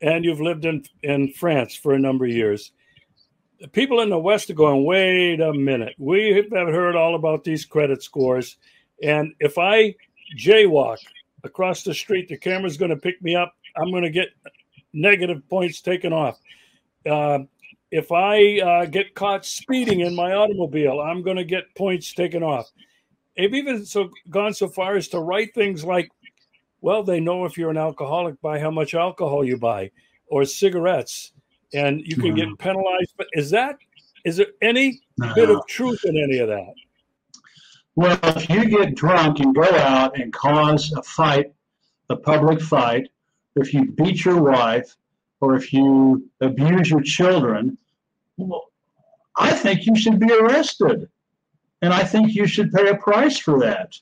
and you've lived in in France for a number of years. The People in the West are going, "Wait a minute, we have heard all about these credit scores, and if I jaywalk across the street, the camera's going to pick me up. I'm going to get negative points taken off." Uh, if I uh, get caught speeding in my automobile, I'm going to get points taken off. They've even so gone so far as to write things like, "Well, they know if you're an alcoholic by how much alcohol you buy, or cigarettes, and you can get penalized." But is that is there any bit of truth in any of that? Well, if you get drunk and go out and cause a fight, a public fight, if you beat your wife, or if you abuse your children, well, I think you should be arrested. And I think you should pay a price for that.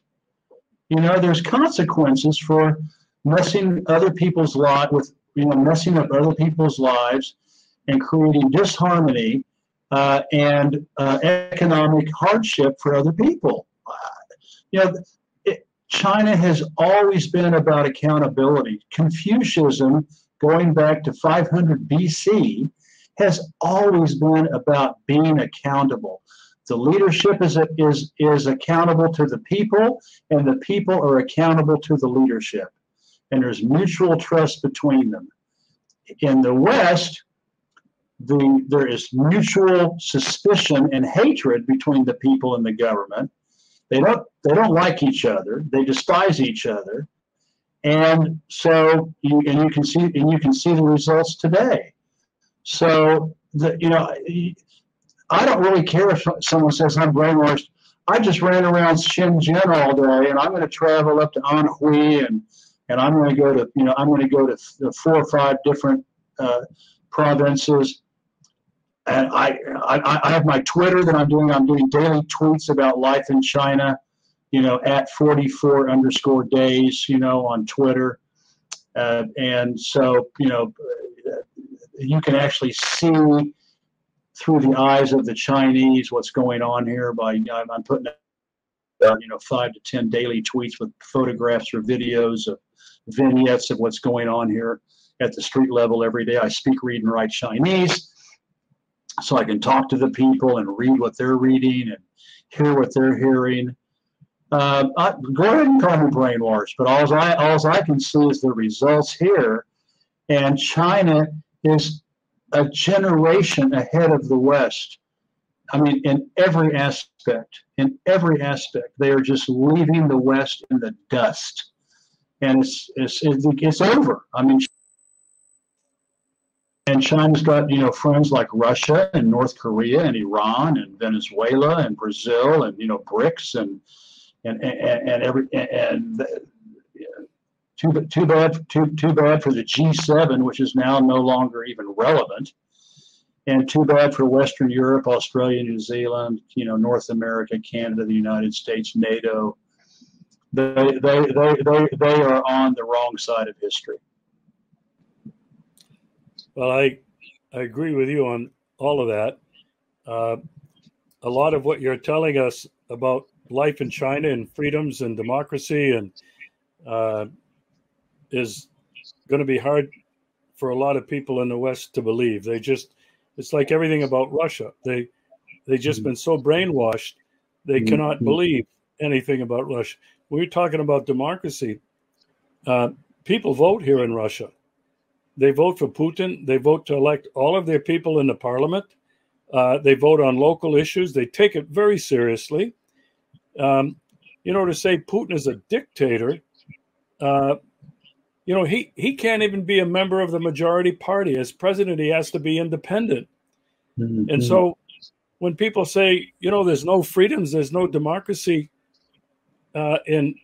You know, there's consequences for messing other people's lot with, you know, messing up other people's lives and creating disharmony uh, and uh, economic hardship for other people. You know, it, China has always been about accountability. Confucianism, going back to 500 BC, has always been about being accountable. The leadership is, is, is accountable to the people, and the people are accountable to the leadership. And there's mutual trust between them. In the West, the, there is mutual suspicion and hatred between the people and the government. They don't, they don't like each other. They despise each other. And so, you, and you can see, and you can see the results today. So, the, you know, I don't really care if someone says I'm brainwashed. I just ran around Shenzhen all day, and I'm going to travel up to Anhui, and and I'm going to go to you know I'm going to go to four or five different uh, provinces. And I, I I have my Twitter that I'm doing. I'm doing daily tweets about life in China. You know, at 44 underscore days. You know, on Twitter, uh, and so you know you can actually see through the eyes of the Chinese what's going on here. By I'm putting out, you know five to ten daily tweets with photographs or videos of vignettes of what's going on here at the street level every day. I speak, read, and write Chinese, so I can talk to the people and read what they're reading and hear what they're hearing. Uh, I, go ahead and call me brainwashed, but all I all I can see is the results here, and China is a generation ahead of the West. I mean, in every aspect, in every aspect, they are just leaving the West in the dust, and it's it's it's over. I mean, and China's got you know friends like Russia and North Korea and Iran and Venezuela and Brazil and you know BRICS and and and, and every and too, too bad too, too bad for the G7, which is now no longer even relevant, and too bad for Western Europe, Australia, New Zealand, you know, North America, Canada, the United States, NATO. They, they, they, they, they are on the wrong side of history. Well, I I agree with you on all of that. Uh, a lot of what you're telling us about life in China and freedoms and democracy and uh, is going to be hard for a lot of people in the West to believe. They just it's like everything about Russia. They they just mm-hmm. been so brainwashed they mm-hmm. cannot believe anything about Russia. We're talking about democracy. Uh, people vote here in Russia. They vote for Putin. They vote to elect all of their people in the parliament. Uh, they vote on local issues. They take it very seriously. Um, you know, to say Putin is a dictator, uh, you know, he, he can't even be a member of the majority party. As president, he has to be independent. Mm-hmm. And so when people say, you know, there's no freedoms, there's no democracy uh, in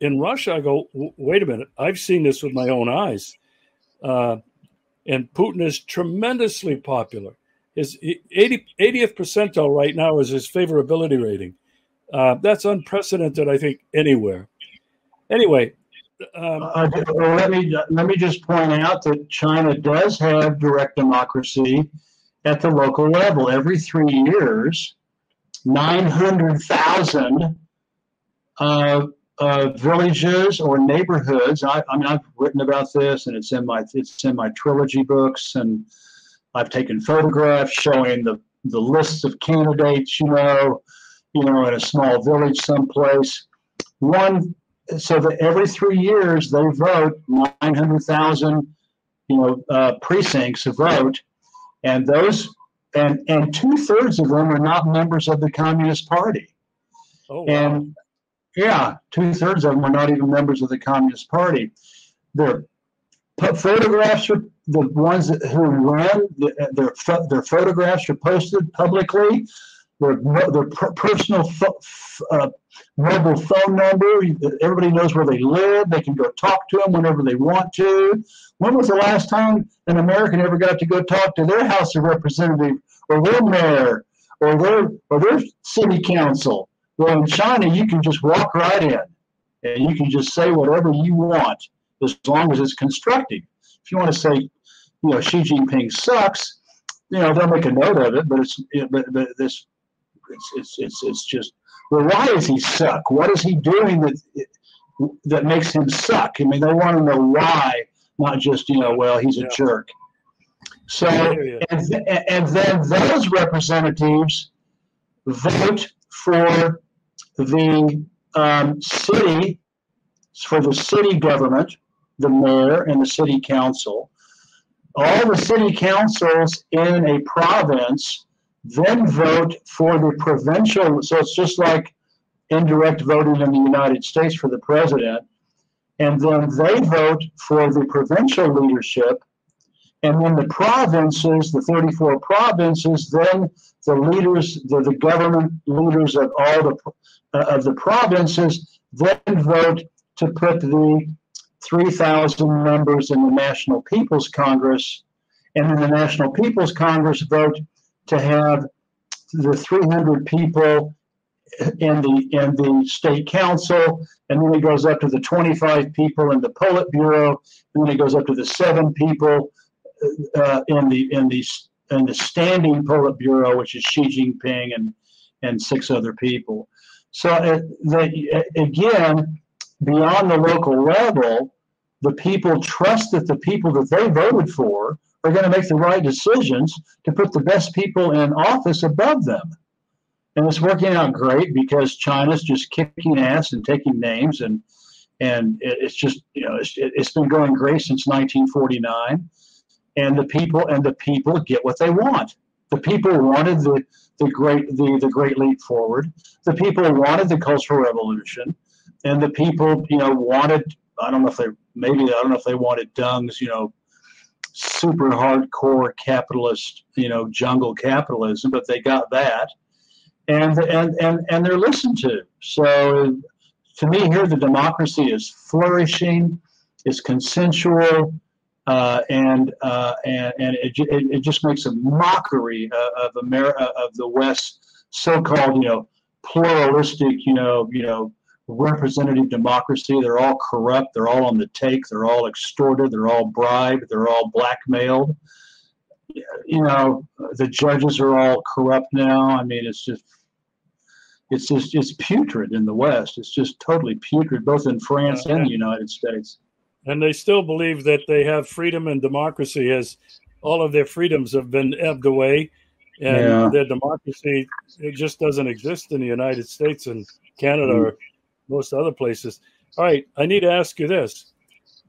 in Russia, I go, wait a minute, I've seen this with my own eyes. Uh, and Putin is tremendously popular. His 80, 80th percentile right now is his favorability rating. Uh, that's unprecedented, I think, anywhere. Anyway, Um, Uh, let me let me just point out that China does have direct democracy at the local level. Every three years, nine hundred thousand uh, uh, villages or neighborhoods. I, I mean, I've written about this, and it's in my it's in my trilogy books, and I've taken photographs showing the the lists of candidates. You know, you know, in a small village someplace. One so that every three years they vote 900,000, you know, uh, precincts vote, and those and and two thirds of them are not members of the Communist Party, oh, wow. and yeah, two thirds of them are not even members of the Communist Party. Their photographs are the ones that, who run. Their their photographs are posted publicly. Their their personal uh, mobile phone number. Everybody knows where they live. They can go talk to them whenever they want to. When was the last time an American ever got to go talk to their House of Representative or their mayor or their or their city council? Well, in China, you can just walk right in and you can just say whatever you want as long as it's constructive. If you want to say, you know, Xi Jinping sucks, you know, they'll make a note of it, but it's but, but this it's, it's it's it's just well, why does he suck? What is he doing that that makes him suck? I mean, they want to know why, not just you know, well, he's a Yeah. jerk. So, I hear you. and, th- and then those representatives vote for the um, city, for the city government, the mayor and the city council. All the city councils in a province then vote for the provincial. So it's just like indirect voting in the United States for the president. And then they vote for the provincial leadership. And then the provinces, the 34 provinces, then the leaders, the, the government leaders of all the uh, of the provinces, then vote to put the 3,000 members in the National People's Congress, and then the National People's Congress vote to have the 300 people in the in the state council, and then it goes up to the 25 people in the Politburo, and then it goes up to the seven people uh, in the in the in the standing Politburo, which is Xi Jinping and and six other people. So uh, the, again, beyond the local level, the people trust that the people that they voted for are going to make the right decisions to put the best people in office above them. And it's working out great because China's just kicking ass and taking names, and and it- it's just you know it's, it's been going great since 1949. And the people and the people get what they want. The people wanted the the great the, the great leap forward. The people wanted the cultural revolution, and the people you know wanted I don't know if they maybe I don't know if they wanted Deng's you know super hardcore capitalist you know jungle capitalism, but they got that, and and and and they're listened to. So to me here the democracy is flourishing, it's consensual. Uh, and uh, and and it, it, it just makes a mockery of America of the West so-called you know pluralistic you know you know representative democracy. They're all corrupt. They're all on the take. They're all extorted. They're all bribed. They're all blackmailed. You know, the judges are all corrupt now. I mean, it's just, it's just, it's putrid in the West. It's just totally putrid, both in France and the United States. and they still believe that they have freedom and democracy as all of their freedoms have been ebbed away and Yeah. their democracy it just doesn't exist in the united states and canada Mm. or most other places all right i need to ask you this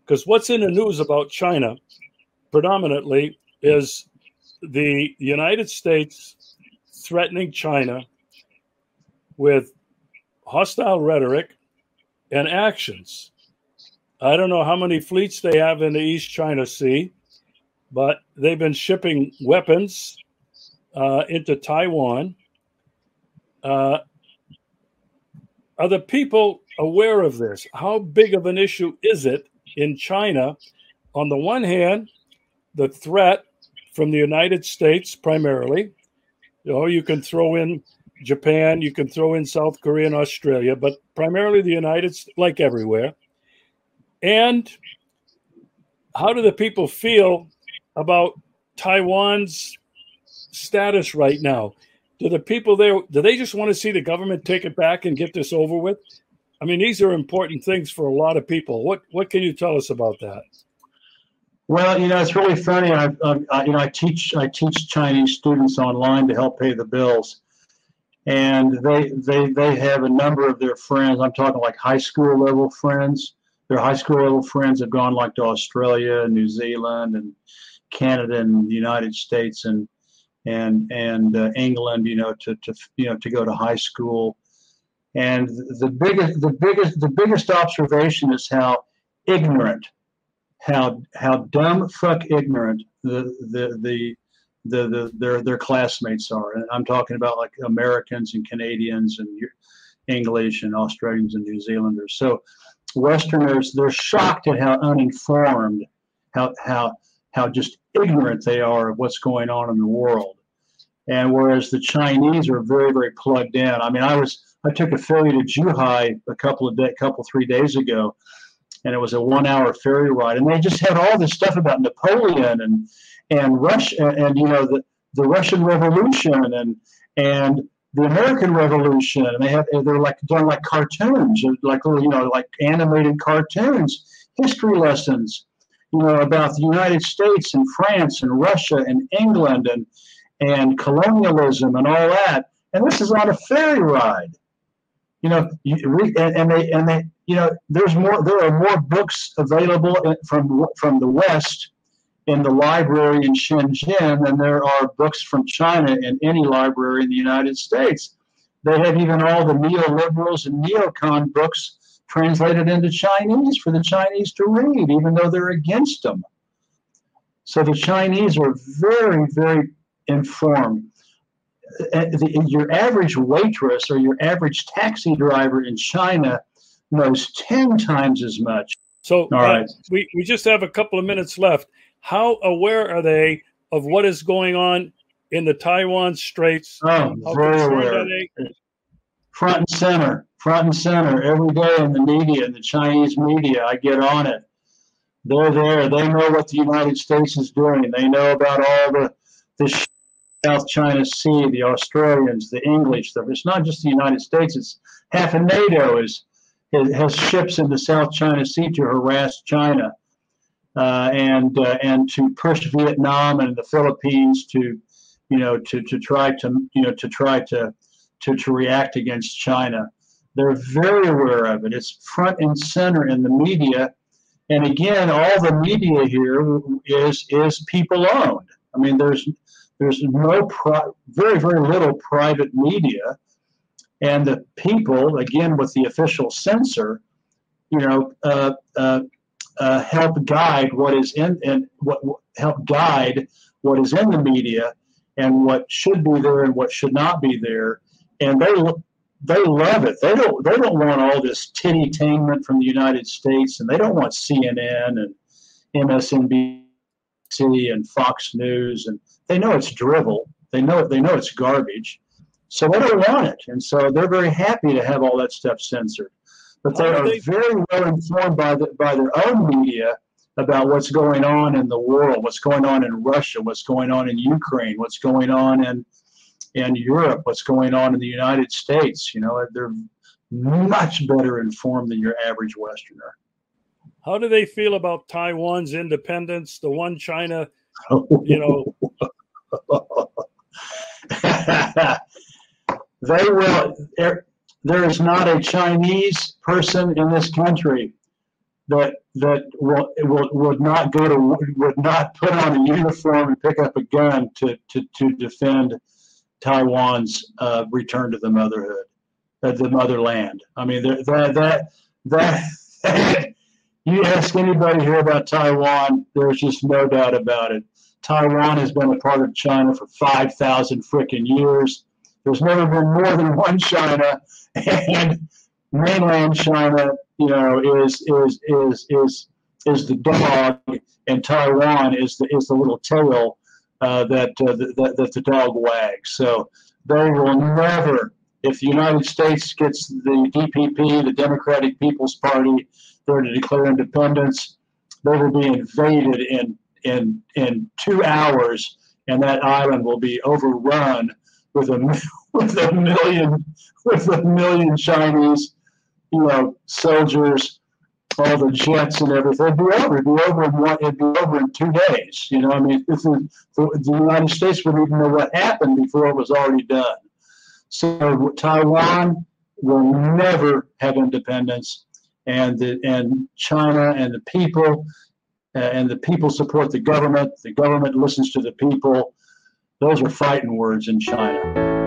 because what's in the news about china predominantly is the united states threatening china with hostile rhetoric and actions I don't know how many fleets they have in the East China Sea, but they've been shipping weapons uh, into Taiwan. Uh, are the people aware of this? How big of an issue is it in China? On the one hand, the threat from the United States primarily. You know, you can throw in Japan, you can throw in South Korea and Australia, but primarily the United States, like everywhere And how do the people feel about Taiwan's status right now? Do the people there do they just want to see the government take it back and get this over with? I mean, these are important things for a lot of people. What what can you tell us about that? Well, you know, it's really funny. I, I, you know, I teach I teach Chinese students online to help pay the bills, and they they they have a number of their friends. I'm talking like high school level friends. Their high school level friends have gone like to Australia New Zealand and Canada and the United States and and and uh, England. You know, to to you know to go to high school. And the biggest the biggest the biggest observation is how ignorant how how dumb fuck ignorant the the the the, the their their classmates are. And I'm talking about like Americans and Canadians and English and Australians and New Zealanders. So Westerners, they're shocked at how uninformed, how how how just ignorant they are of what's going on in the world. And whereas the Chinese are very very plugged in. I mean, I was I took a ferry to Zhuhai a couple of day, couple three days ago, and it was a one hour ferry ride. And they just had all this stuff about Napoleon and and Russia and you know the, the Russian Revolution and and the American Revolution. And they have they're like done like cartoons, like you know like animated cartoons, history lessons, you know about the United States and France and Russia and England and and colonialism and all that. And this is on a ferry ride you know, and, and, they and they, you know, there's more. There are more books available from from the West in the library in Shenzhen than there are books from China in any library in the United States. They have even all the neoliberals and neocon books translated into Chinese for the Chinese to read, even though they're against them. So the Chinese are very, very informed. Uh, your average waitress or your average taxi driver in China knows 10 times as much. So, All right. uh, we, we just have a couple of minutes left. How aware are they of what is going on in the Taiwan Straits? Oh, very aware. Front and center, front and center every day in the media, in the Chinese media. I get on it. They're there. They know what the United States is doing. They know about all the the South China Sea, the Australians, the English. It's not just the United States. It's half of NATO is has ships in the South China Sea to harass China uh, and uh, and to push Vietnam and the Philippines to you know to, to try to you know to try to, to to react against China. They're very aware of it. It's front and center in the media. And again, all the media here is is people owned. I mean, there's there's no pri- very very little private media, and the people again with the official censor, you know, uh, uh, uh, help guide what is in and what help guide what is in the media and what should be there and what should not be there, and they they love it. They don't they don't want all this titty-tainment from the United States, and they don't want CNN and MSNBC and Fox News and they know it's drivel. They know they know it's garbage. So they don't want it, and so they're very happy to have all that stuff censored. But they are very well informed by the, by their own media about what's going on in the world, what's going on in Russia, what's going on in Ukraine, what's going on in in Europe, what's going on in the United States. You know, they're much better informed than your average Westerner. How do they feel about Taiwan's independence, the one China, you know, they will. There, there is not a Chinese person in this country that that will, will would not go to would not put on a uniform and pick up a gun to to, to defend Taiwan's uh, return to the motherhood, uh, the motherland. I mean that that that. that you ask anybody here about Taiwan, there's just no doubt about it. Taiwan has been a part of China for 5,000 freaking years. There's never been more than one China, and mainland China, you know, is is is is is the dog, and Taiwan is the is the little tail uh, that, uh, that that the dog wags. So they will never, if the United States gets the DPP, the Democratic People's Party, for to declare independence. They will be invaded in in in two hours, and that island will be overrun with a with a million with a million Chinese, you know, soldiers, all the jets and everything. It'd be over. It'd be over in one. It'd be over in two days. You know, I mean, the, the United States wouldn't even know what happened before it was already done. So Taiwan will never have independence, and the, and China and the people and the people support the government. The government listens to the people. Those are fighting words in China.